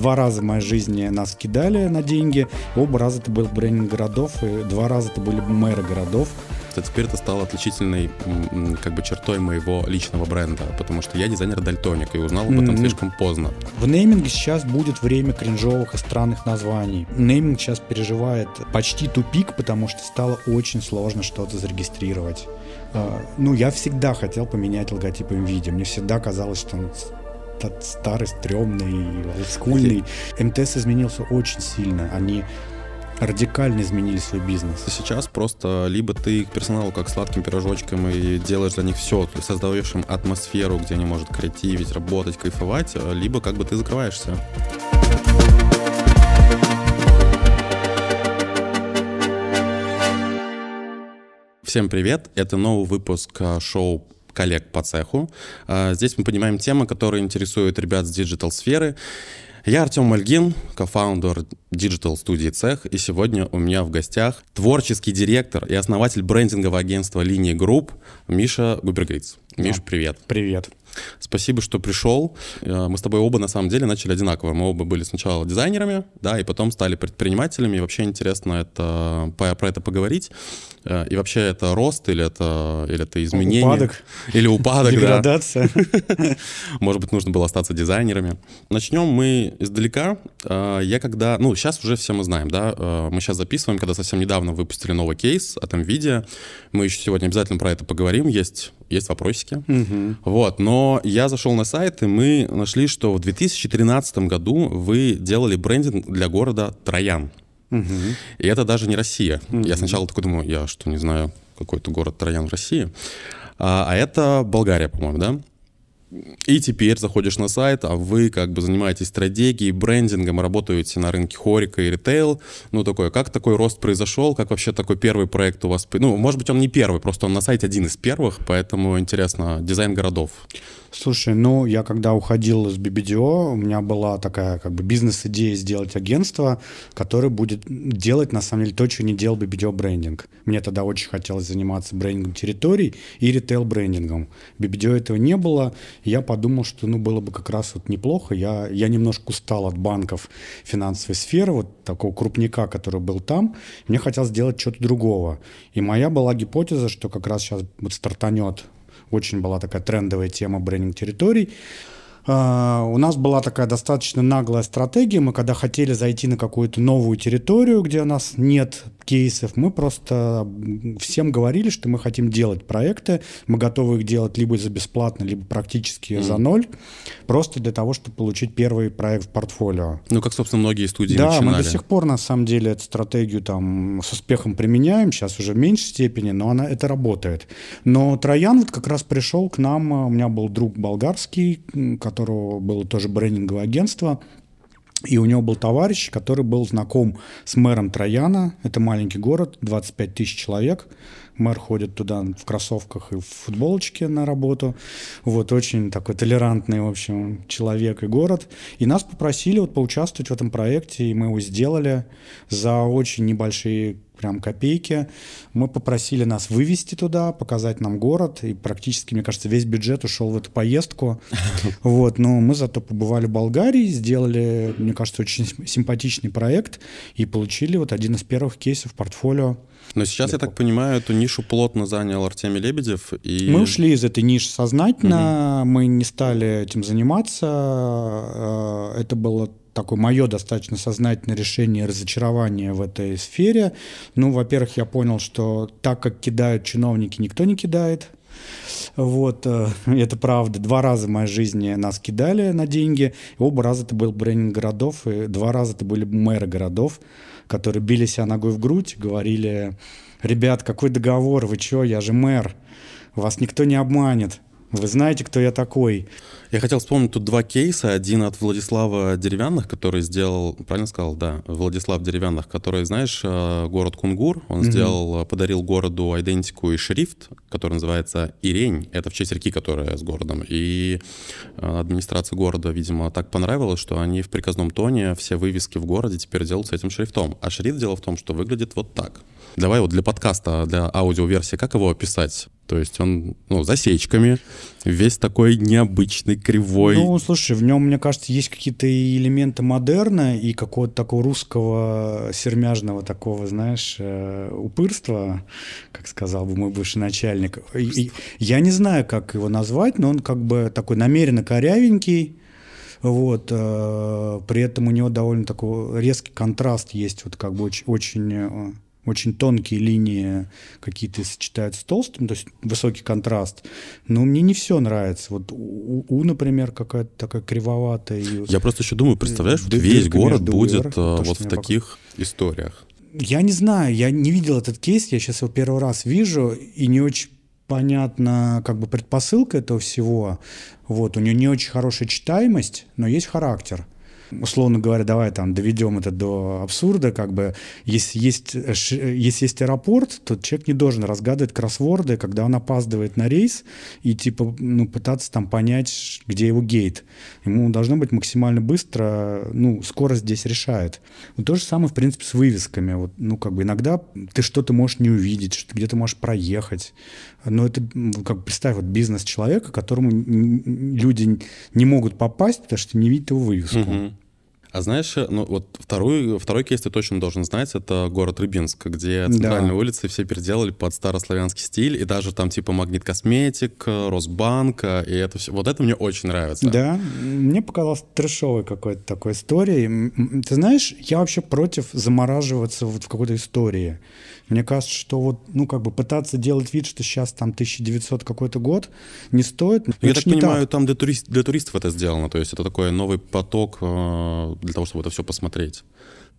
Два раза в моей жизни нас кидали на деньги, оба раза это был брендинг городов, и два раза это были мэры городов. Теперь это стало отличительной как бы чертой моего личного бренда, потому что я дизайнер дальтоник и узнал об этом mm-hmm. слишком поздно. В нейминге сейчас будет время кринжовых и странных названий. Нейминг сейчас переживает почти тупик, потому что стало очень сложно что-то зарегистрировать. А, ну, я всегда хотел поменять логотип NVIDIA. Мне всегда казалось, что он старый, стрёмный, олдскульный. МТС изменился очень сильно. Они радикально изменили свой бизнес. Сейчас просто либо ты к персоналу как сладким пирожочком и делаешь для них все, создаешь им атмосферу, где они могут креативить, работать, кайфовать, либо как бы ты закрываешься. Всем привет! Это новый выпуск а, шоу коллег по цеху. А, здесь мы поднимаем темы, которые интересуют ребят с digital-сферы. Я Артем Мальгин, кофаундер digital студии «Цех», и сегодня у меня в гостях творческий директор и основатель брендингового агентства «Линии Групп» Миша Губергриц. Миш, да. привет. Привет. Спасибо, что пришел. Э, мы с тобой оба, на самом деле, начали одинаково. Мы оба были сначала дизайнерами, да, и потом стали предпринимателями. И вообще интересно это, про это поговорить. Э, и вообще это рост или это, или это изменение? Упадок. Или упадок, Деградация. Может быть, нужно было остаться дизайнерами. Начнем мы издалека. Э, я когда... Ну, сейчас уже все мы знаем, да. Мы сейчас записываем, когда совсем недавно выпустили новый кейс от NVIDIA. Мы еще сегодня обязательно про это поговорим. Есть, есть вопросики. Угу. Вот, но я зашел на сайт, и мы нашли, что в 2013 году вы делали брендинг для города Троян. Угу. И это даже не Россия. Угу. Я сначала такой думаю, я что, не знаю, какой-то город Троян в России. А, а это Болгария, по-моему, да? И теперь заходишь на сайт, а вы как бы занимаетесь стратегией, брендингом, работаете на рынке хорика и ритейл. Ну, такое, как такой рост произошел, как вообще такой первый проект у вас? Ну, может быть, он не первый, просто он на сайте один из первых, поэтому интересно, дизайн городов. Слушай, ну, я когда уходил из BBDO, у меня была такая как бы бизнес-идея сделать агентство, которое будет делать, на самом деле, то, что не делал BBDO брендинг. Мне тогда очень хотелось заниматься брендингом территорий и ритейл-брендингом. BBDO этого не было, я подумал, что, ну, было бы как раз вот неплохо. Я, я немножко устал от банков финансовой сферы, вот такого крупника, который был там. Мне хотелось сделать что-то другого. И моя была гипотеза, что как раз сейчас вот стартанет очень была такая трендовая тема брендинг территорий. Uh, у нас была такая достаточно наглая стратегия. Мы когда хотели зайти на какую-то новую территорию, где у нас нет кейсов. Мы просто всем говорили, что мы хотим делать проекты, мы готовы их делать либо за бесплатно, либо практически mm. за ноль, просто для того, чтобы получить первый проект в портфолио. Ну, как, собственно, многие студии Да, начинали. мы до сих пор, на самом деле, эту стратегию там с успехом применяем, сейчас уже в меньшей степени, но она, это работает. Но Троян вот как раз пришел к нам, у меня был друг болгарский, у которого было тоже брендинговое агентство, и у него был товарищ, который был знаком с мэром Трояна. Это маленький город, 25 тысяч человек. Мэр ходит туда в кроссовках и в футболочке на работу. Вот очень такой толерантный, в общем, человек и город. И нас попросили вот поучаствовать в этом проекте, и мы его сделали за очень небольшие прям копейки. Мы попросили нас вывести туда, показать нам город, и практически, мне кажется, весь бюджет ушел в эту поездку. Вот, но мы зато побывали в Болгарии, сделали, мне кажется, очень симпатичный проект и получили вот один из первых кейсов в портфолио. Но сейчас, я так понимаю, эту нишу плотно занял Артемий Лебедев. И... Мы ушли из этой ниши сознательно, угу. мы не стали этим заниматься. Э, это было такое мое достаточно сознательное решение разочарования в этой сфере. Ну, во-первых, я понял, что так как кидают чиновники, никто не кидает. Вот, э, это правда. Два раза в моей жизни нас кидали на деньги. Оба раза это был брендинг городов, и два раза это были мэры городов, которые били себя ногой в грудь, говорили, ребят, какой договор, вы чё, я же мэр, вас никто не обманет. Вы знаете, кто я такой. Я хотел вспомнить тут два кейса. Один от Владислава Деревянных, который сделал, правильно сказал, да, Владислав Деревянных, который, знаешь, э, город Кунгур, он mm-hmm. сделал, подарил городу идентику и шрифт, который называется Ирень. Это в честь реки, которая с городом. И э, администрация города, видимо, так понравилось, что они в приказном тоне все вывески в городе теперь делают с этим шрифтом. А шрифт дело в том, что выглядит вот так. Давай вот для подкаста, для аудиоверсии, как его описать? То есть он, ну, засечками, весь такой необычный, кривой. Ну, слушай, в нем, мне кажется, есть какие-то элементы модерна и какого-то такого русского сермяжного такого, знаешь, э, упырства, как сказал бы мой бывший начальник. И, я не знаю, как его назвать, но он как бы такой намеренно корявенький, вот, э, при этом у него довольно такой резкий контраст есть, вот как бы очень, очень э, очень тонкие линии какие-то сочетаются с толстым, то есть высокий контраст. Но мне не все нравится. Вот у, у например, какая-то такая кривоватая. Я просто еще думаю, представляешь, вот весь город будет то, вот в таких историях. Я не знаю, я не видел этот кейс, я сейчас его первый раз вижу, и не очень понятна как бы предпосылка этого всего. Вот, у нее не очень хорошая читаемость, но есть характер условно говоря, давай там доведем это до абсурда, как бы, если есть, если есть аэропорт, то человек не должен разгадывать кроссворды, когда он опаздывает на рейс, и типа, ну, пытаться там понять, где его гейт. Ему должно быть максимально быстро, ну, скорость здесь решает. Ну, то же самое, в принципе, с вывесками. Вот, ну, как бы иногда ты что-то можешь не увидеть, что где-то можешь проехать. Но это, как представь, вот бизнес человека, которому люди не могут попасть, потому что не видят его вывеску. Угу. А знаешь, э, ну вот второй, второй кейс ты точно должен знать, это город Рыбинск, где центральные да. улицы все переделали под старославянский стиль, и даже там типа Магнит Косметик, Росбанк, и это все. Вот это мне очень нравится. Да, мне показалось трешовой какой-то такой историей. Ты знаешь, я вообще против замораживаться вот в какой-то истории. Мне кажется, что вот, ну, как бы пытаться делать вид, что сейчас там 1900 какой-то год, не стоит. Ну, я так понимаю, так. там для, турист, для туристов это сделано, то есть это такой новый поток э, для того, чтобы это все посмотреть.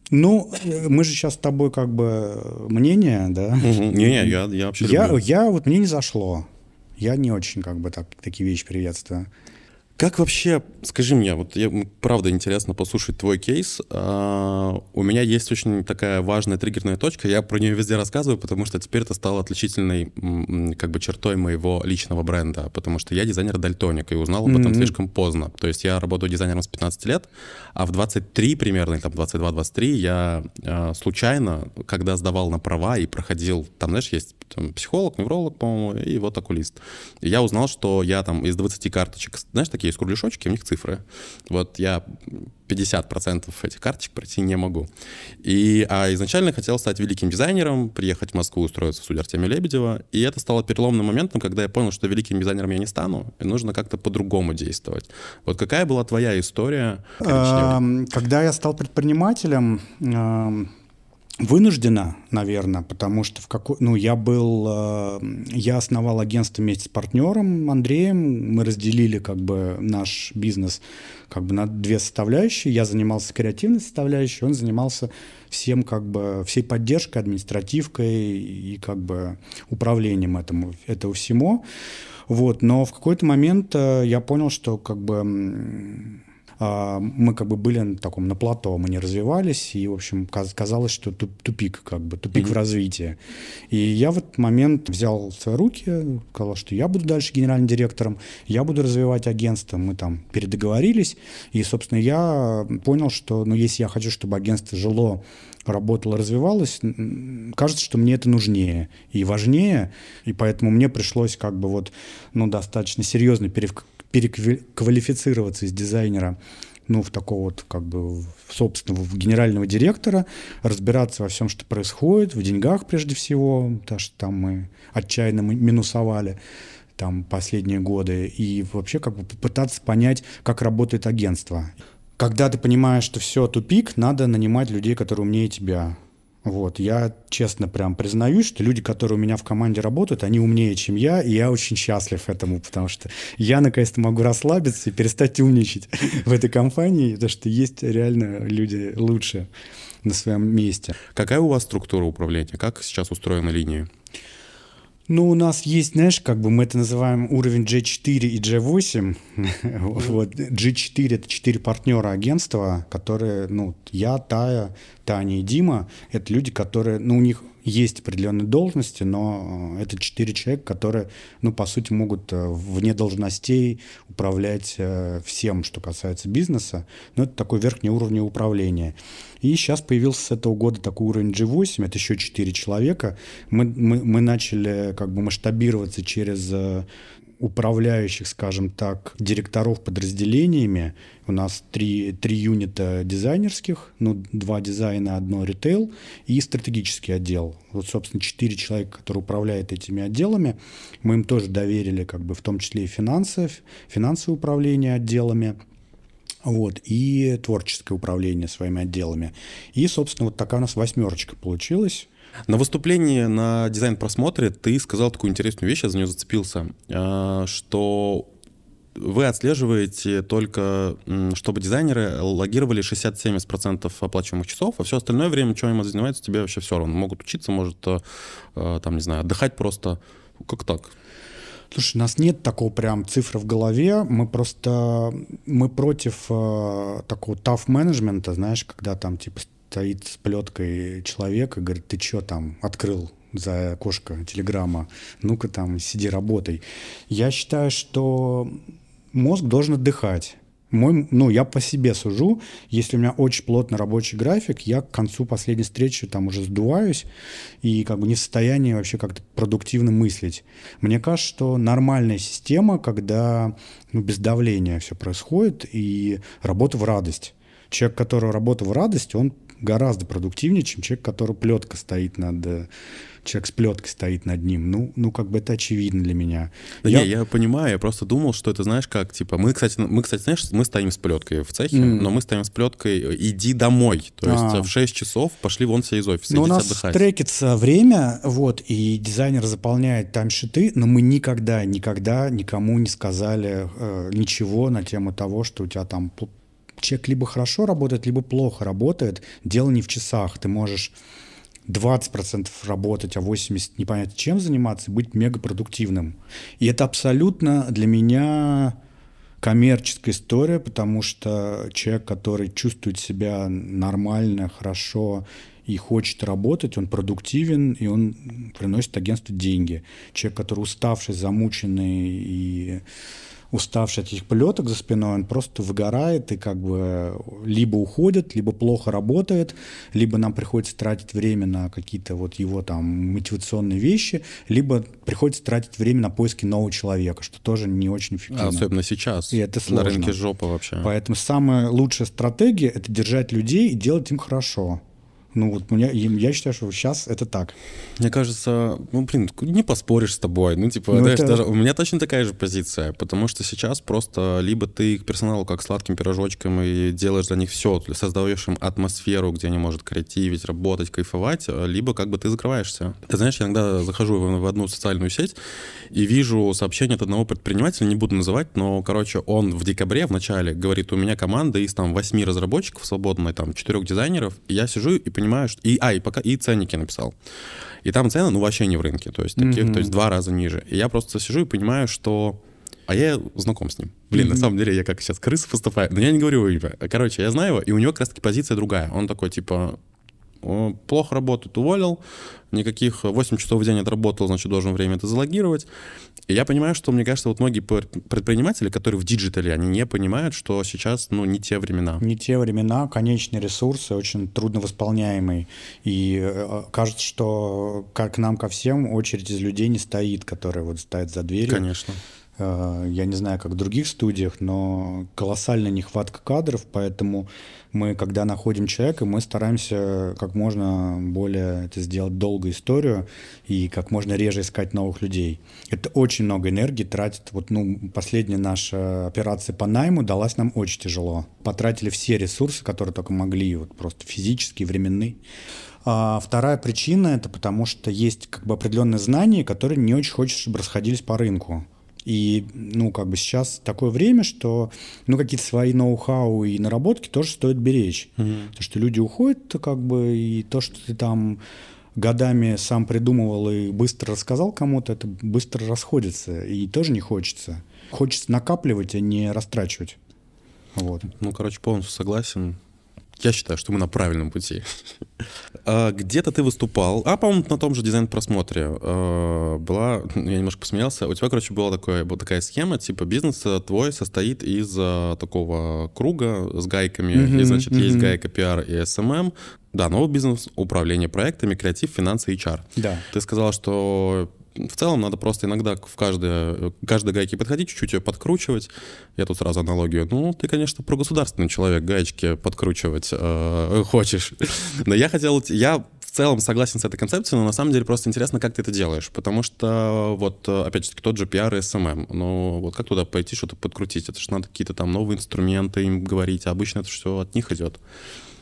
Ну, э, мы же сейчас с тобой как бы мнение, да? Не-не, я, я вообще я, люблю. я вот мне не зашло. Я не очень как бы так, такие вещи приветствую. Как вообще, скажи мне, вот я, правда интересно послушать твой кейс. А, у меня есть очень такая важная триггерная точка. Я про нее везде рассказываю, потому что теперь это стало отличительной как бы чертой моего личного бренда, потому что я дизайнер-дальтоник и узнал об этом mm-hmm. слишком поздно. То есть я работаю дизайнером с 15 лет, а в 23 примерно, там 22-23 я а, случайно, когда сдавал на права и проходил, там, знаешь, есть там, психолог, невролог, по-моему, и вот окулист. И я узнал, что я там из 20 карточек, знаешь, такие есть кругляшочки, у них цифры. Вот я 50% этих карточек пройти не могу. И, а изначально хотел стать великим дизайнером, приехать в Москву, устроиться в студию Артемия Лебедева. И это стало переломным моментом, когда я понял, что великим дизайнером я не стану, и нужно как-то по-другому действовать. Вот какая была твоя история? Когда я стал предпринимателем, Вынуждена, наверное, потому что в какой, ну, я был, э, я основал агентство вместе с партнером Андреем, мы разделили как бы наш бизнес как бы на две составляющие. Я занимался креативной составляющей, он занимался всем как бы всей поддержкой, административкой и как бы управлением этому этого всему. Вот, но в какой-то момент э, я понял, что как бы мы как бы были на таком на плато, мы не развивались, и, в общем, казалось, что тупик, как бы, тупик mm-hmm. в развитии. И я в этот момент взял в свои руки, сказал, что я буду дальше генеральным директором, я буду развивать агентство, мы там передоговорились, и, собственно, я понял, что, ну, если я хочу, чтобы агентство жило работало, развивалось, кажется, что мне это нужнее и важнее, и поэтому мне пришлось как бы вот, ну, достаточно серьезно переквалифицироваться из дизайнера ну, в такого вот, как бы, собственного в генерального директора, разбираться во всем, что происходит, в деньгах прежде всего, потому что там мы отчаянно минусовали там последние годы, и вообще как бы попытаться понять, как работает агентство. Когда ты понимаешь, что все, тупик, надо нанимать людей, которые умнее тебя. Вот, я честно прям признаюсь, что люди, которые у меня в команде работают, они умнее, чем я, и я очень счастлив этому, потому что я наконец-то могу расслабиться и перестать умничать в этой компании, потому что есть реально люди лучше на своем месте. Какая у вас структура управления? Как сейчас устроена линия? Ну, у нас есть, знаешь, как бы мы это называем уровень G4 и G8. вот. G4 — это четыре партнера агентства, которые, ну, я, Тая, Таня и Дима — это люди, которые, ну, у них есть определенные должности, но э, это четыре человека, которые, ну, по сути, могут э, вне должностей управлять э, всем, что касается бизнеса. Но это такой верхний уровень управления. И сейчас появился с этого года такой уровень G8, это еще четыре человека. Мы, мы, мы начали как бы масштабироваться через управляющих, скажем так, директоров подразделениями. У нас три, три юнита дизайнерских, ну, два дизайна, одно ритейл и стратегический отдел. Вот, собственно, четыре человека, которые управляют этими отделами. Мы им тоже доверили, как бы, в том числе и финансы, финансовое управление отделами вот, и творческое управление своими отделами. И, собственно, вот такая у нас восьмерочка получилась. На выступлении на дизайн-просмотре ты сказал такую интересную вещь, я за нее зацепился, а, что вы отслеживаете только, чтобы дизайнеры логировали 60-70% оплачиваемых часов, а все остальное время, чем им занимаются, тебе вообще все равно. Могут учиться, может, э, э, там, не знаю, отдыхать просто. Как так? Слушай, у нас нет такого прям цифры в голове. Мы просто мы против э, такого tough менеджмента, знаешь, когда там типа стоит с плеткой человек и говорит, ты что там открыл за окошко телеграмма, ну-ка там сиди работай. Я считаю, что мозг должен отдыхать. Мой, ну, я по себе сужу. Если у меня очень плотный рабочий график, я к концу последней встречи там уже сдуваюсь и как бы не в состоянии вообще как-то продуктивно мыслить. Мне кажется, что нормальная система, когда ну, без давления все происходит и работа в радость. Человек, который работает в радость, он гораздо продуктивнее, чем человек, который плетка стоит над э, человек с плеткой стоит над ним. Ну, ну как бы это очевидно для меня. Да я... Не, я понимаю, я просто думал, что это, знаешь, как, типа, мы, кстати, мы, кстати, знаешь, мы стоим с плеткой в цехе, mm. но мы стоим с плеткой «иди домой». То есть а. в 6 часов пошли вон все из офиса, но у нас отдыхать. трекится время, вот, и дизайнер заполняет таймшиты, но мы никогда, никогда никому не сказали э, ничего на тему того, что у тебя там человек либо хорошо работает, либо плохо работает. Дело не в часах. Ты можешь 20% работать, а 80% непонятно чем заниматься, быть мегапродуктивным. И это абсолютно для меня коммерческая история, потому что человек, который чувствует себя нормально, хорошо и хочет работать, он продуктивен, и он приносит агентству деньги. Человек, который уставший, замученный и уставший от этих полеток за спиной, он просто выгорает и как бы либо уходит, либо плохо работает, либо нам приходится тратить время на какие-то вот его там мотивационные вещи, либо приходится тратить время на поиски нового человека, что тоже не очень эффективно. особенно сейчас. И это сложно. На рынке жопа вообще. Поэтому самая лучшая стратегия — это держать людей и делать им хорошо. Ну вот меня, я считаю, что сейчас это так. Мне кажется, ну блин, не поспоришь с тобой. Ну типа, ну, знаешь, это... даже у меня точно такая же позиция, потому что сейчас просто либо ты к персоналу как сладким пирожочком и делаешь для них все, создаешь им атмосферу, где они могут креативить, работать, кайфовать, либо как бы ты закрываешься. Ты знаешь, я иногда захожу в, одну социальную сеть и вижу сообщение от одного предпринимателя, не буду называть, но, короче, он в декабре в начале говорит, у меня команда из там восьми разработчиков свободной, там четырех дизайнеров, и я сижу и понимаю, что... И, а, и, пока, и ценники написал. И там цены, ну, вообще не в рынке, то есть таких, mm-hmm. то есть два раза ниже. И я просто сижу и понимаю, что... А я знаком с ним. Блин, mm-hmm. на самом деле я как сейчас крыса поступаю. Но я не говорю его имя. Короче, я знаю его, и у него как раз-таки позиция другая. Он такой, типа, плохо работает, уволил, никаких 8 часов в день отработал, значит, должен время это залогировать. И я понимаю, что, мне кажется, вот многие предприниматели, которые в диджитале, они не понимают, что сейчас, ну, не те времена. Не те времена, конечные ресурсы очень трудно восполняемые. И э, кажется, что как нам ко всем очередь из людей не стоит, которые вот стоят за дверью. Конечно. Э, я не знаю, как в других студиях, но колоссальная нехватка кадров, поэтому мы, когда находим человека, мы стараемся как можно более это сделать долгую историю и как можно реже искать новых людей. Это очень много энергии тратит. Вот, ну, последняя наша операция по найму далась нам очень тяжело. Потратили все ресурсы, которые только могли, вот просто физические, временные. А вторая причина — это потому что есть как бы определенные знания, которые не очень хочется, чтобы расходились по рынку. И, ну, как бы сейчас такое время, что, ну, какие-то свои ноу-хау и наработки тоже стоит беречь. Mm-hmm. То, что люди уходят, как бы, и то, что ты там годами сам придумывал и быстро рассказал кому-то, это быстро расходится, и тоже не хочется. Хочется накапливать, а не растрачивать. Вот. Ну, короче, полностью согласен. Я считаю, что мы на правильном пути. А, где-то ты выступал, а, по-моему, на том же дизайн-просмотре а, была, я немножко посмеялся, у тебя, короче, была, такое, была такая схема, типа бизнес твой состоит из а, такого круга с гайками, mm-hmm, и, значит, mm-hmm. есть гайка PR и SMM, да, новый бизнес, управление проектами, креатив, финансы, HR. Да. Ты сказал, что в целом надо просто иногда в каждой, каждой гайке подходить, чуть-чуть ее подкручивать. Я тут сразу аналогию. Ну, ты, конечно, про государственный человек гаечки подкручивать э, хочешь. Но я хотел... Я в целом согласен с этой концепцией, но на самом деле просто интересно, как ты это делаешь. Потому что вот, опять же, тот же PR и SMM. Ну, вот как туда пойти, что-то подкрутить? Это же надо какие-то там новые инструменты им говорить. А обычно это все от них идет.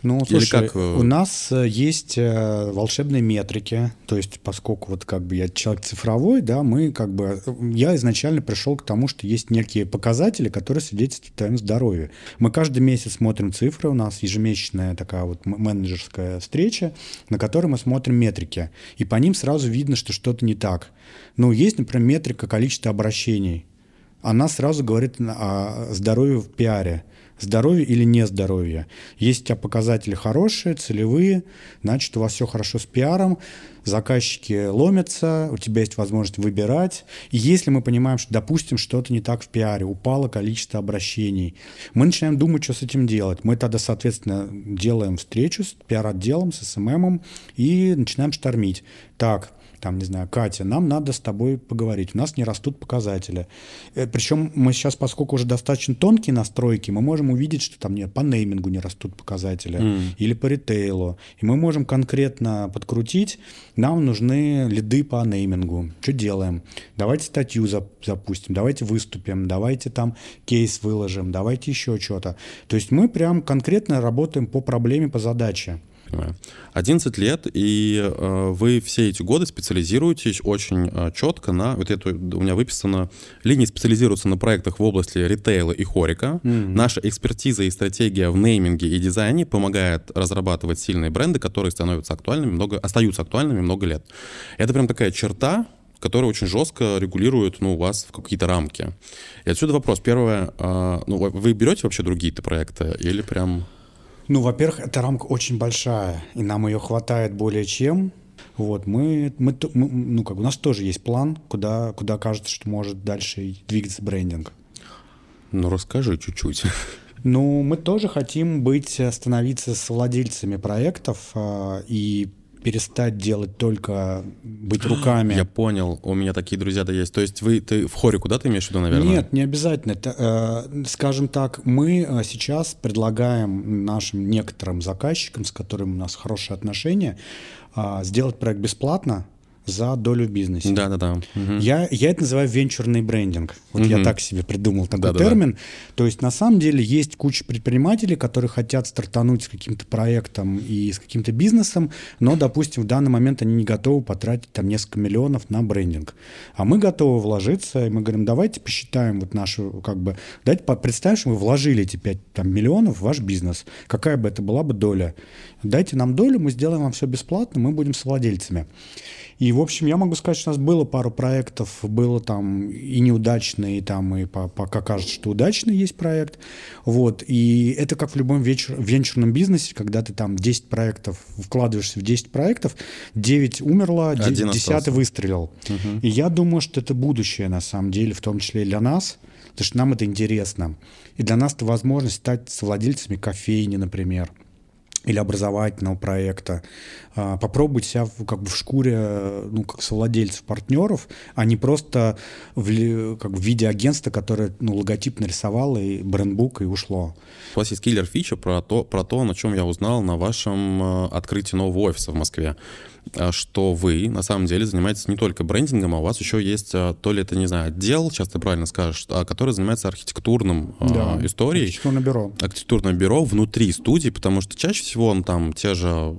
Ну, слушай, как... Э, у нас э, есть э, волшебные метрики, то есть поскольку вот как бы я человек цифровой, да, мы как бы... Я изначально пришел к тому, что есть некие показатели, которые свидетельствуют о твоем здоровье. Мы каждый месяц смотрим цифры, у нас ежемесячная такая вот менеджерская встреча, на которой мы смотрим метрики, и по ним сразу видно, что что-то не так. Ну, есть, например, метрика количества обращений. Она сразу говорит о здоровье в пиаре здоровье или не здоровье. Есть у тебя показатели хорошие, целевые, значит, у вас все хорошо с пиаром, заказчики ломятся, у тебя есть возможность выбирать. И если мы понимаем, что, допустим, что-то не так в пиаре, упало количество обращений, мы начинаем думать, что с этим делать. Мы тогда, соответственно, делаем встречу с пиар-отделом, с СММом и начинаем штормить. Так, там, не знаю, Катя, нам надо с тобой поговорить, у нас не растут показатели. Э, Причем мы сейчас, поскольку уже достаточно тонкие настройки, мы можем увидеть, что там нет, по неймингу не растут показатели mm. или по ритейлу. И мы можем конкретно подкрутить, нам нужны лиды по неймингу. Что делаем? Давайте статью запустим, давайте выступим, давайте там кейс выложим, давайте еще что-то. То есть мы прям конкретно работаем по проблеме, по задаче понимаю. 11 лет, и э, вы все эти годы специализируетесь очень э, четко на... Вот это у меня выписано... Линии специализируются на проектах в области ритейла и хорика. Mm-hmm. Наша экспертиза и стратегия в нейминге и дизайне помогает разрабатывать сильные бренды, которые становятся актуальными много, остаются актуальными много лет. Это прям такая черта, которая очень жестко регулирует ну, вас в какие-то рамки. И отсюда вопрос. Первое, э, ну, вы берете вообще другие-то проекты или прям... Ну, во-первых, эта рамка очень большая, и нам ее хватает более чем. Вот, мы, мы, мы, ну, как у нас тоже есть план, куда, куда кажется, что может дальше двигаться брендинг. Ну, расскажи чуть-чуть. Ну, мы тоже хотим быть, становиться с владельцами проектов э, и перестать делать только быть руками. Я понял, у меня такие друзья-то есть. То есть вы ты в хоре куда ты имеешь в виду, наверное? Нет, не обязательно. Это, э, скажем так, мы э, сейчас предлагаем нашим некоторым заказчикам, с которыми у нас хорошие отношения, э, сделать проект бесплатно, за долю в бизнесе. Да, да, да. Угу. Я, я это называю венчурный брендинг. Вот угу. я так себе придумал такой да, термин. Да, да. То есть на самом деле есть куча предпринимателей, которые хотят стартануть с каким-то проектом и с каким-то бизнесом, но, допустим, в данный момент они не готовы потратить там несколько миллионов на брендинг. А мы готовы вложиться, и мы говорим, давайте посчитаем вот нашу, как бы, давайте представим, что вы вложили эти 5 там, миллионов в ваш бизнес. Какая бы это была бы доля? Дайте нам долю, мы сделаем вам все бесплатно, мы будем совладельцами. И, в общем, я могу сказать, что у нас было пару проектов, было там и неудачные, и там и пока кажется, что удачный есть проект. Вот. И это как в любом вечер, венчурном бизнесе, когда ты там 10 проектов, вкладываешься в 10 проектов, 9 умерло, 10 выстрелил. Угу. И я думаю, что это будущее, на самом деле, в том числе и для нас, потому что нам это интересно. И для нас это возможность стать совладельцами кофейни, например или образовательного проекта, а, попробовать себя как бы в шкуре, ну, как совладельцев, партнеров, а не просто в, как в виде агентства, которое, ну, логотип нарисовало и брендбук и ушло. У вас есть киллер фича про то, про то, на чем я узнал на вашем а, открытии нового офиса в Москве. А, что вы на самом деле занимаетесь не только брендингом, а у вас еще есть а, то ли это, не знаю, отдел, сейчас ты правильно скажешь, а, который занимается архитектурным да, историей. Архитектурное бюро. Архитектурное бюро внутри студии, потому что чаще всего он там те же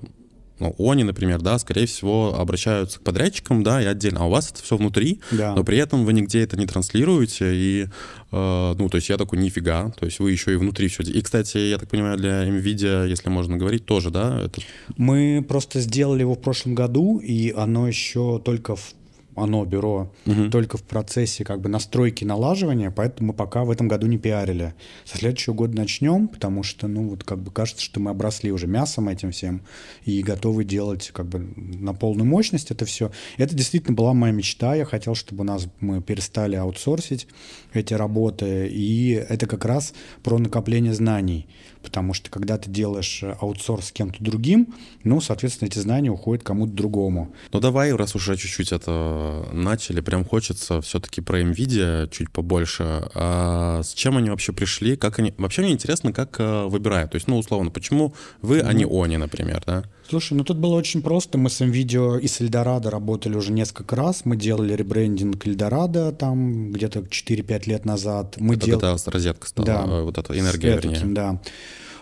ну, они, например, да, скорее всего, обращаются к подрядчикам, да, и отдельно. А у вас это все внутри, да. но при этом вы нигде это не транслируете, и, э, ну, то есть я такой, нифига, то есть вы еще и внутри все. И, кстати, я так понимаю, для NVIDIA, если можно говорить, тоже, да? Это... Мы просто сделали его в прошлом году, и оно еще только в оно, бюро, угу. только в процессе как бы настройки налаживания, поэтому мы пока в этом году не пиарили. Со следующего года начнем, потому что, ну, вот как бы кажется, что мы обросли уже мясом этим всем и готовы делать как бы на полную мощность это все. Это действительно была моя мечта. Я хотел, чтобы у нас мы перестали аутсорсить эти работы, и это как раз про накопление знаний потому что когда ты делаешь аутсорс с кем-то другим, ну, соответственно, эти знания уходят кому-то другому. Ну, давай, раз уже чуть-чуть это начали, прям хочется все-таки про NVIDIA чуть побольше. А с чем они вообще пришли? Как они... Вообще мне интересно, как э, выбирают. То есть, ну, условно, почему вы, а не они, например, да? Слушай, ну тут было очень просто. Мы с NVIDIA и с Эльдорадо работали уже несколько раз. Мы делали ребрендинг Эльдорадо там где-то 4-5 лет назад. Мы это дел... розетка стала, да, э, вот эта энергия, вернее. Таким, да.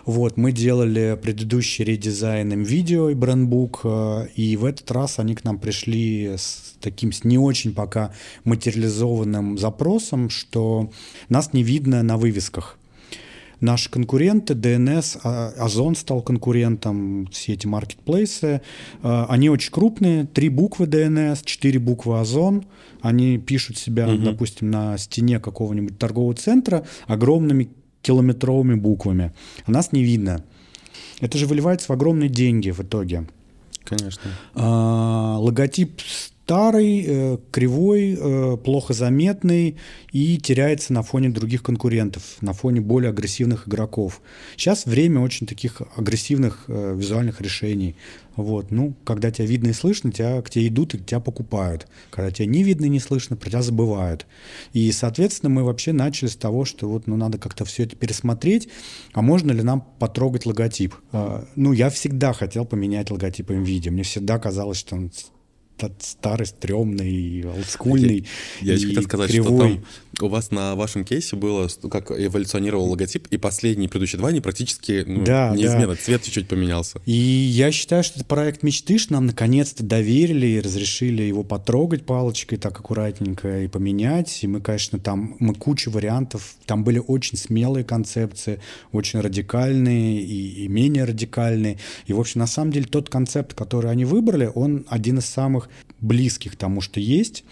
Вот, мы делали предыдущий редизайн NVIDIA и брендбук, э, и в этот раз они к нам пришли с таким с не очень пока материализованным запросом, что нас не видно на вывесках. Наши конкуренты, DNS, а, Озон стал конкурентом, все эти маркетплейсы, э, они очень крупные, три буквы DNS, четыре буквы Озон, они пишут себя, угу. допустим, на стене какого-нибудь торгового центра огромными километровыми буквами. А нас не видно. Это же выливается в огромные деньги в итоге. Конечно. А, логотип старый, э, кривой, э, плохо заметный и теряется на фоне других конкурентов, на фоне более агрессивных игроков. Сейчас время очень таких агрессивных э, визуальных решений. Вот, ну, когда тебя видно и слышно, тебя, к тебе идут и тебя покупают. Когда тебя не видно и не слышно, про тебя забывают. И, соответственно, мы вообще начали с того, что вот, ну, надо как-то все это пересмотреть, а можно ли нам потрогать логотип? А, ну, я всегда хотел поменять логотип NVIDIA. Мне всегда казалось, что он старый, стрёмный, олдскульный. Я, я еще хотел сказать, кривой. что там у вас на вашем кейсе было, как эволюционировал логотип, и последние предыдущие два, они практически ну, да, неизменно, да. цвет чуть-чуть поменялся. И я считаю, что это проект мечты, что нам наконец-то доверили и разрешили его потрогать палочкой так аккуратненько и поменять. И мы, конечно, там, мы куча вариантов, там были очень смелые концепции, очень радикальные и, и менее радикальные. И, в общем, на самом деле тот концепт, который они выбрали, он один из самых близких тому, что есть.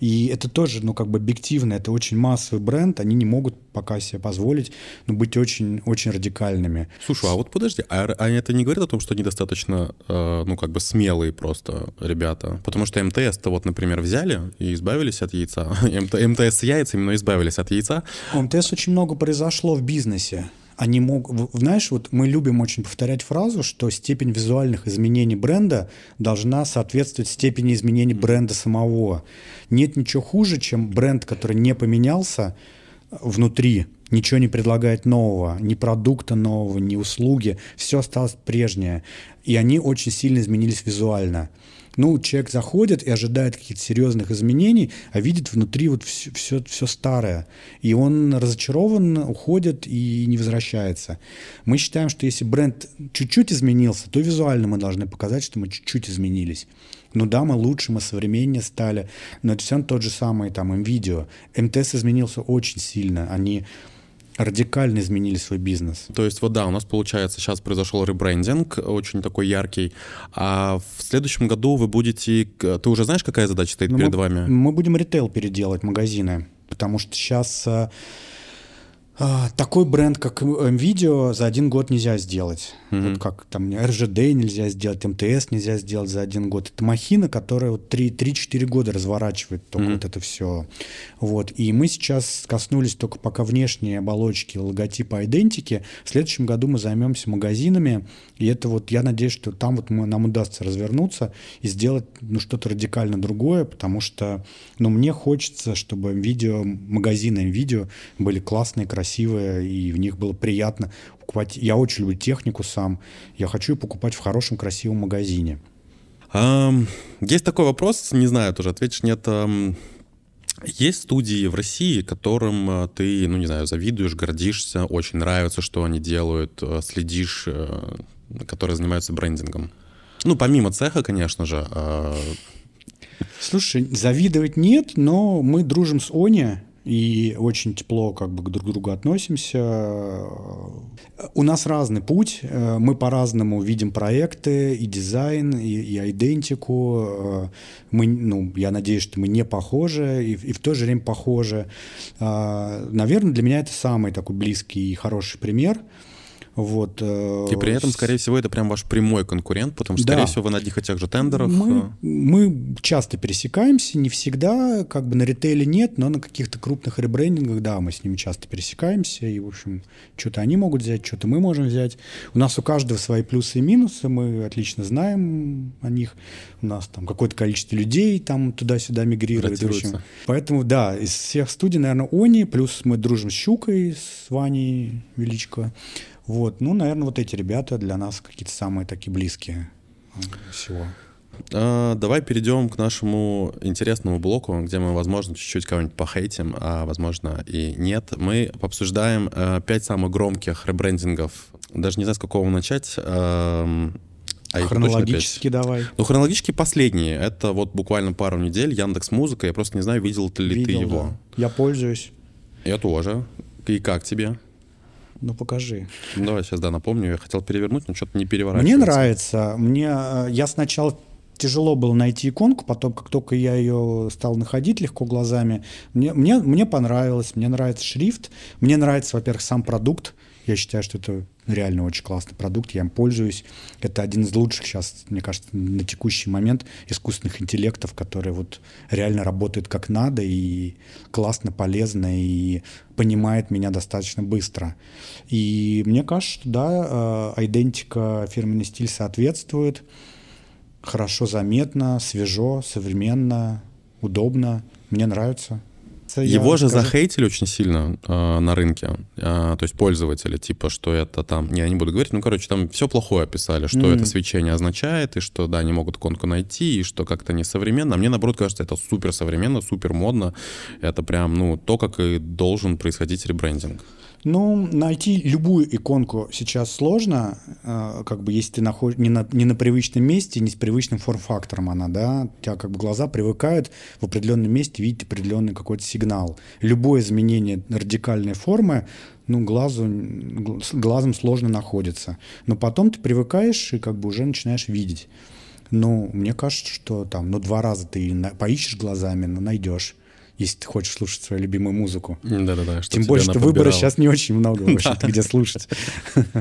И это тоже, ну, как бы объективно, это очень массовый бренд, они не могут пока себе позволить ну, быть очень, очень радикальными. Слушай, а вот подожди, а, а это не говорит о том, что они достаточно, э, ну, как бы смелые просто ребята? Потому что МТС-то вот, например, взяли и избавились от яйца. МТС с яйцами, но избавились от яйца. У МТС очень много произошло в бизнесе они могут... Знаешь, вот мы любим очень повторять фразу, что степень визуальных изменений бренда должна соответствовать степени изменений бренда самого. Нет ничего хуже, чем бренд, который не поменялся внутри, ничего не предлагает нового, ни продукта нового, ни услуги, все осталось прежнее. И они очень сильно изменились визуально. Ну, человек заходит и ожидает каких-то серьезных изменений, а видит внутри вот все, все, все старое. И он разочарован, уходит и не возвращается. Мы считаем, что если бренд чуть-чуть изменился, то визуально мы должны показать, что мы чуть-чуть изменились. Ну да, мы лучше, мы современнее стали, но это все тот же самый там NVIDIA. МТС изменился очень сильно. Они радикально изменили свой бизнес. То есть вот да, у нас получается сейчас произошел ребрендинг, очень такой яркий, а в следующем году вы будете... Ты уже знаешь, какая задача стоит ну, перед мы, вами? Мы будем ритейл переделать, магазины, потому что сейчас э, такой бренд, как NVIDIA, за один год нельзя сделать. Mm-hmm. Вот как там RGD нельзя сделать, МТС нельзя сделать за один год. Это махина, которая вот 3-4 года разворачивает только mm-hmm. вот это все. Вот. И мы сейчас коснулись только пока внешней оболочки логотипа идентики. В следующем году мы займемся магазинами. И это вот, я надеюсь, что там вот мы, нам удастся развернуться и сделать ну, что-то радикально другое, потому что ну, мне хочется, чтобы видео, магазины видео были классные, красивые красивые, и в них было приятно покупать. Я очень люблю технику сам. Я хочу ее покупать в хорошем, красивом магазине. Есть такой вопрос, не знаю, тоже ответишь, нет. Есть студии в России, которым э, ты, ну не знаю, завидуешь, гордишься, очень нравится, что они делают, э, следишь, э, которые занимаются брендингом. Ну, помимо цеха, конечно же. Слушай, завидовать нет, но мы дружим с Оня, и очень тепло как бы друг к другу относимся. У нас разный путь, э, мы по-разному видим проекты, и дизайн, и, и идентику. Э, мы, ну, я надеюсь, что мы не похожи, и, и в то же время похожи. Э, Наверное, для меня это самый такой близкий и хороший пример – вот, э, и при этом, скорее всего, это прям ваш прямой конкурент, потому что, да. скорее всего, вы на одних и тех же тендерах. Мы, э. мы часто пересекаемся, не всегда, как бы на ритейле нет, но на каких-то крупных ребрендингах, да, мы с ними часто пересекаемся, и, в общем, что-то они могут взять, что-то мы можем взять. У нас у каждого свои плюсы и минусы, мы отлично знаем о них. У нас там какое-то количество людей там туда-сюда мигрирует. В общем. Поэтому, да, из всех студий, наверное, Они, плюс мы дружим с Щукой, с Ваней Величко. Вот, ну, наверное, вот эти ребята для нас какие-то самые такие близкие э, всего. А, давай перейдем к нашему интересному блоку, где мы, возможно, чуть-чуть кого-нибудь похейтим, а, возможно, и нет. Мы обсуждаем а, пять самых громких ребрендингов. Даже не знаю, с какого начать. А, а хронологически давай. Ну, хронологически последние. Это вот буквально пару недель. Яндекс Музыка. Я просто не знаю, видел ли видел, ты его. Да. Я пользуюсь. Я тоже. И как тебе? Ну покажи. Ну, давай сейчас, да, напомню. Я хотел перевернуть, но что-то не переворачивается. Мне нравится. Мне, э, я сначала тяжело было найти иконку, потом, как только я ее стал находить легко глазами, мне, мне, мне понравилось, мне нравится шрифт, мне нравится, во-первых, сам продукт, я считаю, что это реально очень классный продукт, я им пользуюсь. Это один из лучших сейчас, мне кажется, на текущий момент искусственных интеллектов, которые вот реально работают как надо и классно, полезно и понимает меня достаточно быстро. И мне кажется, что да, э, идентика, фирменный стиль соответствует, хорошо заметно, свежо, современно, удобно. Мне нравится. Его же скажу. захейтили очень сильно э, на рынке, э, то есть пользователи, типа, что это там, не, я не буду говорить, ну, короче, там все плохое описали, что mm. это свечение означает, и что, да, не могут конку найти, и что как-то несовременно. А мне, наоборот, кажется, это супер современно, супер модно. Это прям, ну, то, как и должен происходить ребрендинг. Ну, найти любую иконку сейчас сложно, э, как бы если ты находишь не на, не на привычном месте, не с привычным форм-фактором она, да, у тебя как бы глаза привыкают в определенном месте видеть определенный какой-то сигнал. Любое изменение радикальной формы, ну, глазу, глазом сложно находится. Но потом ты привыкаешь и как бы уже начинаешь видеть. Ну, мне кажется, что там, ну, два раза ты поищешь глазами, но найдешь если ты хочешь слушать свою любимую музыку. Да-да-да. Тем более, что выбора сейчас не очень много вообще где слушать.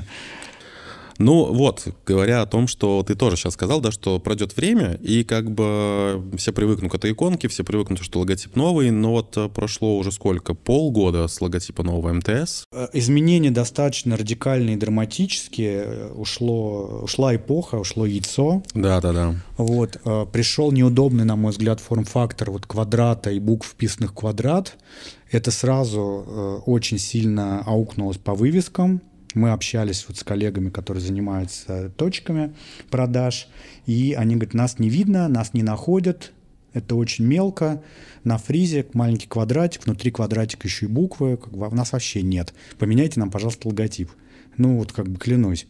Ну вот, говоря о том, что ты тоже сейчас сказал, да, что пройдет время, и как бы все привыкнут к этой иконке, все привыкнут, что логотип новый, но вот э, прошло уже сколько? Полгода с логотипа нового МТС? Э, изменения достаточно радикальные и драматические. Ушло, ушла эпоха, ушло яйцо. Да-да-да. Вот, э, пришел неудобный, на мой взгляд, форм-фактор вот квадрата и букв, вписанных в квадрат. Это сразу очень сильно аукнулось по вывескам, мы общались вот с коллегами, которые занимаются точками продаж, и они говорят, нас не видно, нас не находят, это очень мелко, на фризе маленький квадратик, внутри квадратика еще и буквы, как бы, у нас вообще нет. Поменяйте нам, пожалуйста, логотип. Ну, вот как бы клянусь.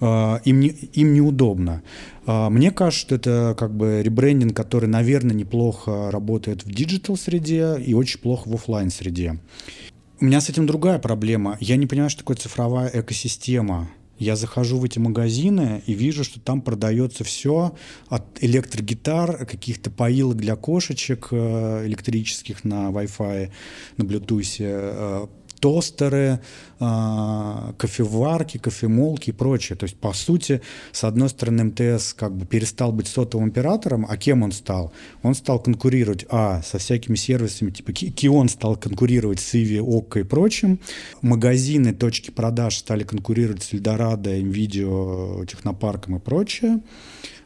А, им, не, им неудобно. А, мне кажется, что это как бы ребрендинг, который, наверное, неплохо работает в digital среде и очень плохо в офлайн среде. У меня с этим другая проблема. Я не понимаю, что такое цифровая экосистема. Я захожу в эти магазины и вижу, что там продается все от электрогитар, каких-то поилок для кошечек э, электрических на Wi-Fi, на Bluetooth, э, тостеры, а, кофеварки, кофемолки и прочее. То есть, по сути, с одной стороны, МТС как бы перестал быть сотовым оператором, а кем он стал? Он стал конкурировать, а, со всякими сервисами, типа Кион стал конкурировать с Иви, Окко и прочим. Магазины, точки продаж стали конкурировать с Эльдорадо, Nvidia, Технопарком и прочее.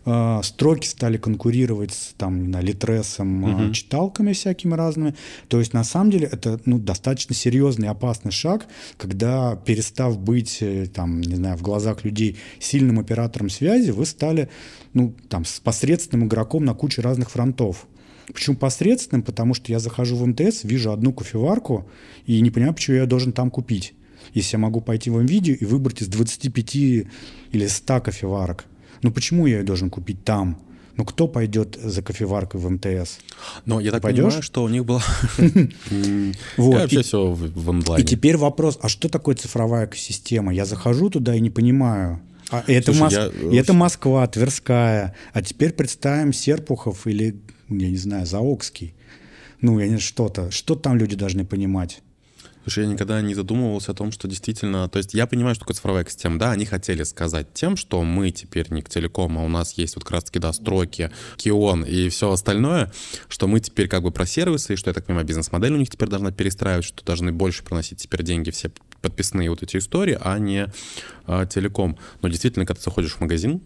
А, строки стали конкурировать с там, на Литресом, угу. читалками всякими разными. То есть, на самом деле, это ну, достаточно серьезный опасный шаг, когда, перестав быть, э, там, не знаю, в глазах людей сильным оператором связи, вы стали ну, там, с посредственным игроком на куче разных фронтов. Почему посредственным? Потому что я захожу в МТС, вижу одну кофеварку и не понимаю, почему я должен там купить. Если я могу пойти в видео и выбрать из 25 или 100 кофеварок. Ну почему я ее должен купить там? Ну кто пойдет за кофеваркой в МТС? Но я так пойдешь? понимаю, что у них было... Вот, Вообще и- все в онлайне. И теперь вопрос, а что такое цифровая экосистема? Я захожу туда и не понимаю. А это, Слушай, Мос- я, э, это Москва, Тверская. А теперь представим Серпухов или, я не знаю, Заокский. Ну, я не что-то. Что там люди должны понимать? Слушай, я никогда не задумывался о том, что действительно... То есть я понимаю, что такое цифровая экосистема. Да, они хотели сказать тем, что мы теперь не к телекому, а у нас есть вот как раз-таки, да, стройки, Кион и все остальное, что мы теперь как бы про сервисы, и что, я так понимаю, бизнес-модель у них теперь должна перестраивать, что должны больше приносить теперь деньги все подписные вот эти истории, а не а, телеком. Но действительно, когда ты заходишь в магазин,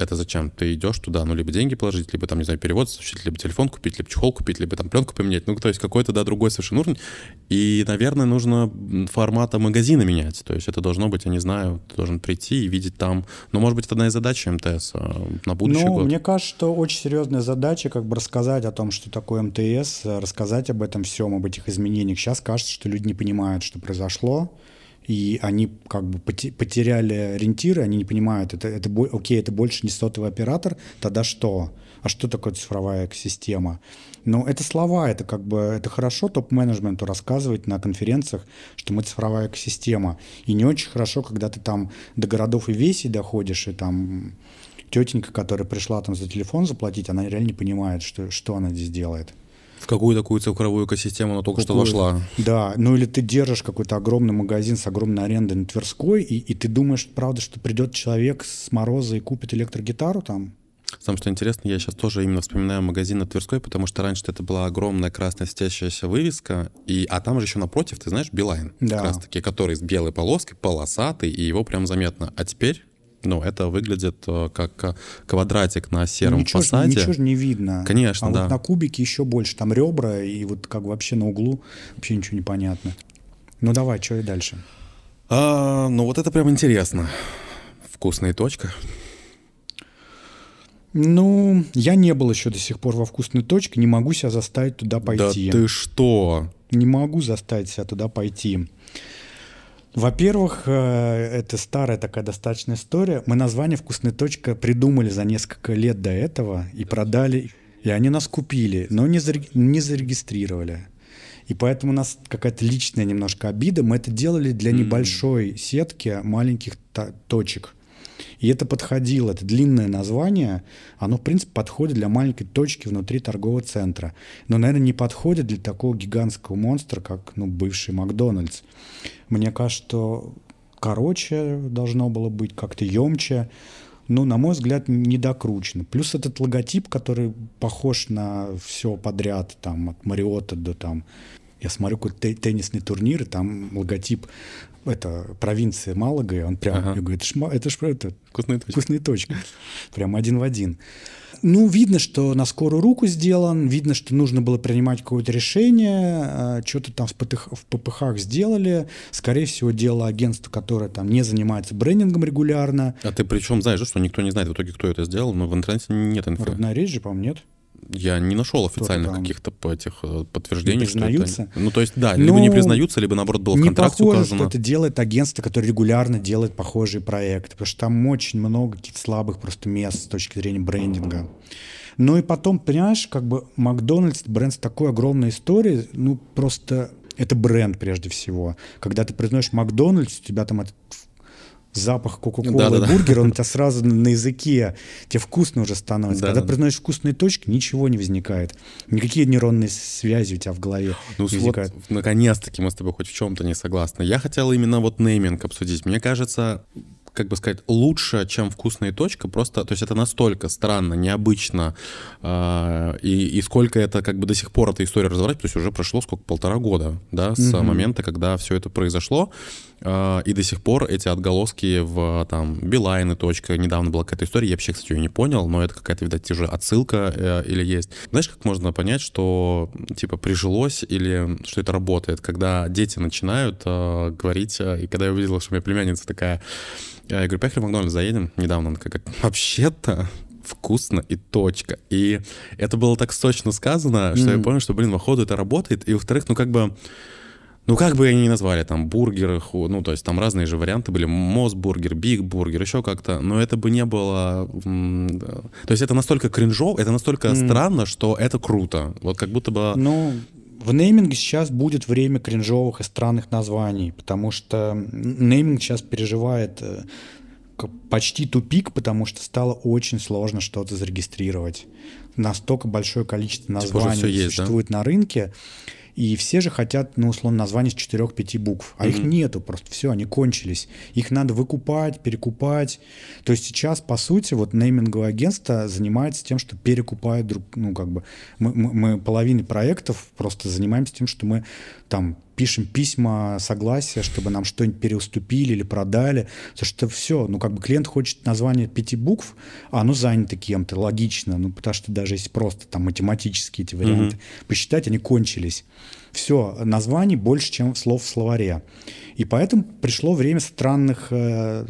это зачем? Ты идешь туда, ну, либо деньги положить, либо там, не знаю, перевод осуществить, либо телефон купить, либо чехол купить, либо там пленку поменять. Ну, то есть какой-то, да, другой совершенно уровень. И, наверное, нужно формата магазина менять. То есть это должно быть, я не знаю, ты должен прийти и видеть там... Ну, может быть, это одна из задач МТС а, на будущий ну, год. мне кажется, что очень серьезная задача как бы рассказать о том, что такое МТС, рассказать об этом всем, об этих изменениях. Сейчас кажется, что люди не понимают, что произошло, и они как бы поте- потеряли ориентиры, они не понимают, это, это окей, это больше не сотовый оператор, тогда что? А что такое цифровая экосистема? Ну, это слова, это как бы, это хорошо топ-менеджменту рассказывать на конференциях, что мы цифровая экосистема. И не очень хорошо, когда ты там до городов и весей доходишь, и там тетенька, которая пришла там за телефон заплатить, она реально не понимает, что, что она здесь делает. В какую такую цифровую экосистему она только что Какую? вошла? Да, ну или ты держишь какой-то огромный магазин с огромной арендой на Тверской, и, и ты думаешь, правда, что придет человек с мороза и купит электрогитару там? Самое что интересно, я сейчас тоже именно вспоминаю магазин на Тверской, потому что раньше это была огромная красная светящаяся вывеска, и, а там же еще напротив, ты знаешь, Билайн, Да. как раз таки, который с белой полоской, полосатый, и его прям заметно. А теперь, ну, это выглядит э, как э, квадратик на сером Ну, ничего, ж- фасаде. ничего же не видно. Конечно, а да. вот на кубике еще больше, там ребра, и вот как вообще на углу вообще ничего не понятно. Ну давай, что и дальше? А, ну, вот это прям интересно. Вкусная точка. Ну, я не был еще до сих пор во вкусной точке, не могу себя заставить туда пойти. Да ты что? Не могу заставить себя туда пойти. Во-первых, э, это старая такая достаточно история. Мы название «Вкусная точка» придумали за несколько лет до этого и продали. И они нас купили, но не, заре- не зарегистрировали. И поэтому у нас какая-то личная немножко обида. Мы это делали для небольшой сетки маленьких точек. И это подходило, это длинное название, оно, в принципе, подходит для маленькой точки внутри торгового центра. Но, наверное, не подходит для такого гигантского монстра, как ну, бывший Макдональдс. Мне кажется, что короче должно было быть, как-то емче. Ну, на мой взгляд, не докручено. Плюс этот логотип, который похож на все подряд, там, от Мариота до там... Я смотрю какой-то те- теннисный турнир, и там логотип это провинции Малага, и он прям, Ага. я говорю, это ж, это ж это, Вкусная точка. вкусная точка. Прям один в один. Ну, видно, что на скорую руку сделан, видно, что нужно было принимать какое-то решение, что-то там в, ПТХ в ППХ сделали. Скорее всего, дело агентства, которое там не занимается брендингом регулярно. А ты причем знаешь, что никто не знает в итоге, кто это сделал, но в интернете нет инфы. Родная речь же, по-моему, нет. Я не нашел официальных каких-то этих э, подтверждений, Не что это... признаются? Ну, то есть, да, либо не Ну, признаются, либо, наоборот, было в контракте похоже, указано. что это делает агентство, которое регулярно делает похожие проекты, потому что там очень много каких-то слабых просто мест с точки зрения брендинга. Ну и потом, понимаешь, как бы Макдональдс, бренд с такой огромной историей, ну просто это бренд прежде всего. Когда ты произносишь Макдональдс, у тебя там запах Кока-Колы Да-да-да. и бургера, он у тебя сразу на языке, тебе вкусно уже становится. Когда произносишь вкусные точки, ничего не возникает. Никакие нейронные связи у тебя в голове Ну, не вот, возникают. наконец-таки мы с тобой хоть в чем-то не согласны. Я хотел именно вот нейминг обсудить. Мне кажется, как бы сказать, лучше, чем вкусная точка, просто, то есть это настолько странно, необычно, а, и, и сколько это как бы до сих пор эта история разворачивается, то есть уже прошло сколько, полтора года, да, с Мгм. момента, когда все это произошло, и до сих пор эти отголоски в там Билайн и точка, недавно была какая-то история, я вообще, кстати, ее не понял, но это какая-то, видать, уже отсылка э, или есть. Знаешь, как можно понять, что типа прижилось или что это работает, когда дети начинают э, говорить, э, и когда я увидел, что у меня племянница такая, я говорю, поехали в Макдональдс, заедем недавно, она такая, вообще-то вкусно и точка. И это было так сочно сказано, что я Мгм. понял, что, блин, походу это работает. И, во-вторых, ну как бы Ну, как бы они ни назвали, там, бургеры, ну, то есть там разные же варианты были, Мосбургер, Биг Бургер, еще как-то, но это бы не было... То есть это настолько кринжово, это настолько мм. странно, что это круто. Вот как будто бы... Ну, в нейминге сейчас будет время кринжовых и странных названий, потому что нейминг сейчас переживает э, почти тупик, потому что стало очень сложно что-то зарегистрировать. Настолько большое количество названий типа есть, существует да? на рынке, и все же хотят, ну, условно, название с 4-5 букв. А mm-hmm. их нету просто, все, они кончились. Их надо выкупать, перекупать. То есть сейчас, по сути, вот нейминговое агентство занимается тем, что перекупает друг, ну, как бы, мы, мы, мы половиной проектов просто занимаемся тем, что мы там пишем письма согласия, чтобы нам что-нибудь переуступили или продали. Потому что все, ну как бы клиент хочет название пяти букв, а оно занято кем-то, логично, ну потому что даже если просто там математические эти варианты mm-hmm. посчитать, они кончились. Все, названий больше, чем слов в словаре. И поэтому пришло время странных э,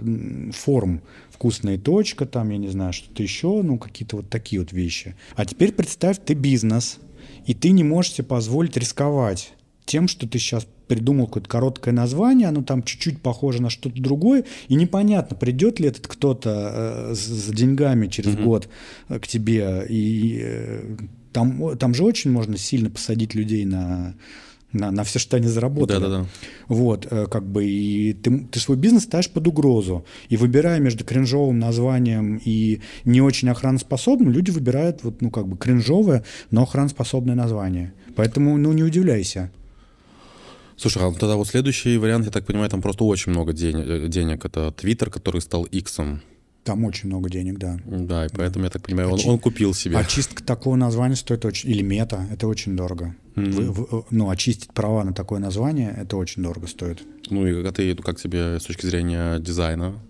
форм. Вкусная точка, там, я не знаю, что-то еще, ну, какие-то вот такие вот вещи. А теперь представь, ты бизнес, и ты не можешь себе позволить рисковать тем, что ты сейчас придумал какое-то короткое название, оно там чуть-чуть похоже на что-то другое, и непонятно, придет ли этот кто-то э, за деньгами через mm-hmm. год э, к тебе, и э, там, там же очень можно сильно посадить людей на, на, на все, что они заработали. Да, да, да. Вот, э, как бы, и ты, ты свой бизнес ставишь под угрозу. И выбирая между кринжовым названием и не очень охраноспособным, люди выбирают, вот, ну, как бы, кринжовое, но охраноспособное название. Поэтому, ну, не удивляйся. Слушай, а тогда вот следующий вариант, я так понимаю, там просто очень много денег. Э, денег. Это Твиттер, который стал Иксом. Там очень много денег, да. Да, и поэтому, я так понимаю, он, он купил себе. Очистка такого названия стоит очень... Или мета, это очень дорого. Mm-hmm. Вы, вы, ну, очистить права на такое название, это очень дорого стоит. Ну, и как ты, как тебе с точки зрения дизайна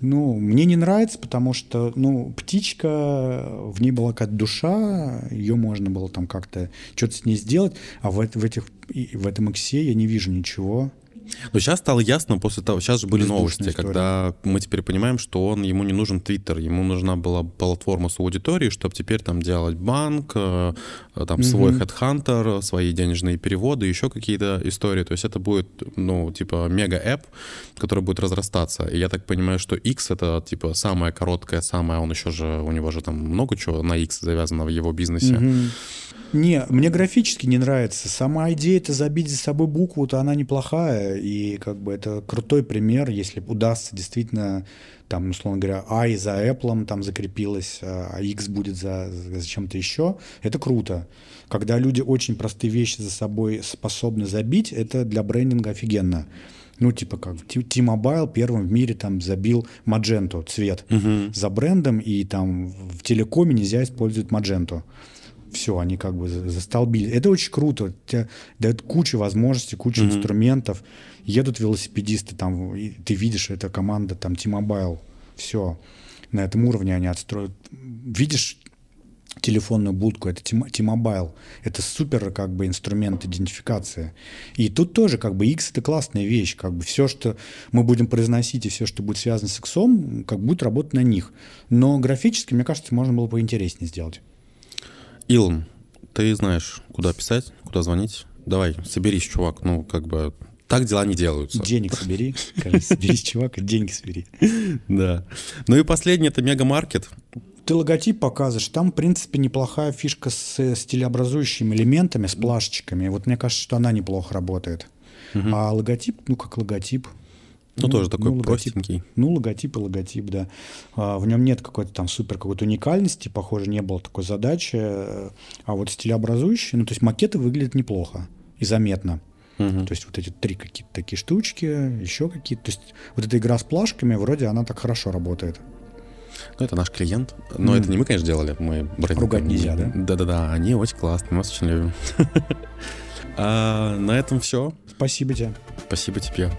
ну, мне не нравится, потому что, ну, птичка, в ней была какая-то душа, ее можно было там как-то что-то с ней сделать, а в, в, этих, в этом иксе я не вижу ничего. Но сейчас стало ясно после того, сейчас же были новости, история. когда мы теперь понимаем, что он ему не нужен Твиттер, ему нужна была платформа с аудиторией, чтобы теперь там делать банк, э, там угу. свой HeadHunter, свои денежные переводы, еще какие-то истории. То есть это будет, ну, типа мега-эп, который будет разрастаться. И я так понимаю, что X это типа самая короткая, самая, он еще же, у него же там много чего на X завязано в его бизнесе. Угу. Не, мне графически не нравится. Сама идея это забить за собой букву, то она неплохая. И как бы это крутой пример, если удастся действительно, там, условно говоря, I за Apple там закрепилась, а X будет за, за чем-то еще. Это круто. Когда люди очень простые вещи за собой способны забить, это для брендинга офигенно. Ну, типа как T-Mobile первым в мире там забил Magento цвет угу. за брендом, и там в телекоме нельзя использовать Magento все, они как бы застолбили. Это очень круто. Тебе дают кучу возможностей, кучу mm-hmm. инструментов. Едут велосипедисты, там, ты видишь, это команда там T-Mobile. Все. На этом уровне они отстроят. Видишь телефонную будку, это T-Mobile. Это супер как бы инструмент идентификации. И тут тоже как бы X это классная вещь. Как бы все, что мы будем произносить и все, что будет связано с X, как будет работать на них. Но графически, мне кажется, можно было бы интереснее сделать. Илон, ты знаешь, куда писать, куда звонить. Давай, соберись, чувак. Ну, как бы так дела не делаются. Денег собери. Соберись, чувак, и деньги собери. Да. Ну и последний — это мегамаркет. Ты логотип показываешь, там, в принципе, неплохая фишка с стилеобразующими элементами, с плашечками. Вот мне кажется, что она неплохо работает. А логотип, ну, как логотип. Ну, ну тоже такой ну, логотип, простенький. Ну, логотип и логотип, да. А, в нем нет какой-то там супер какой-то уникальности, похоже, не было такой задачи. А вот стилеобразующие, ну, то есть макеты выглядят неплохо и заметно. Угу. То есть вот эти три какие-то такие штучки, еще какие-то. То есть вот эта игра с плашками, вроде она так хорошо работает. Ну, это наш клиент. Но mm. это не мы, конечно, делали. Мы брендинг. Ругать нельзя, да? Да-да-да, они очень классные, мы вас очень любим. а, на этом все. Спасибо тебе. Спасибо тебе.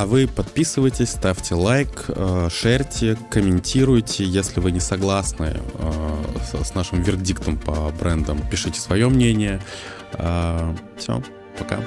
А вы подписывайтесь, ставьте лайк, э, шерьте, комментируйте. Если вы не согласны э, с нашим вердиктом по брендам, пишите свое мнение. Э, Все, пока.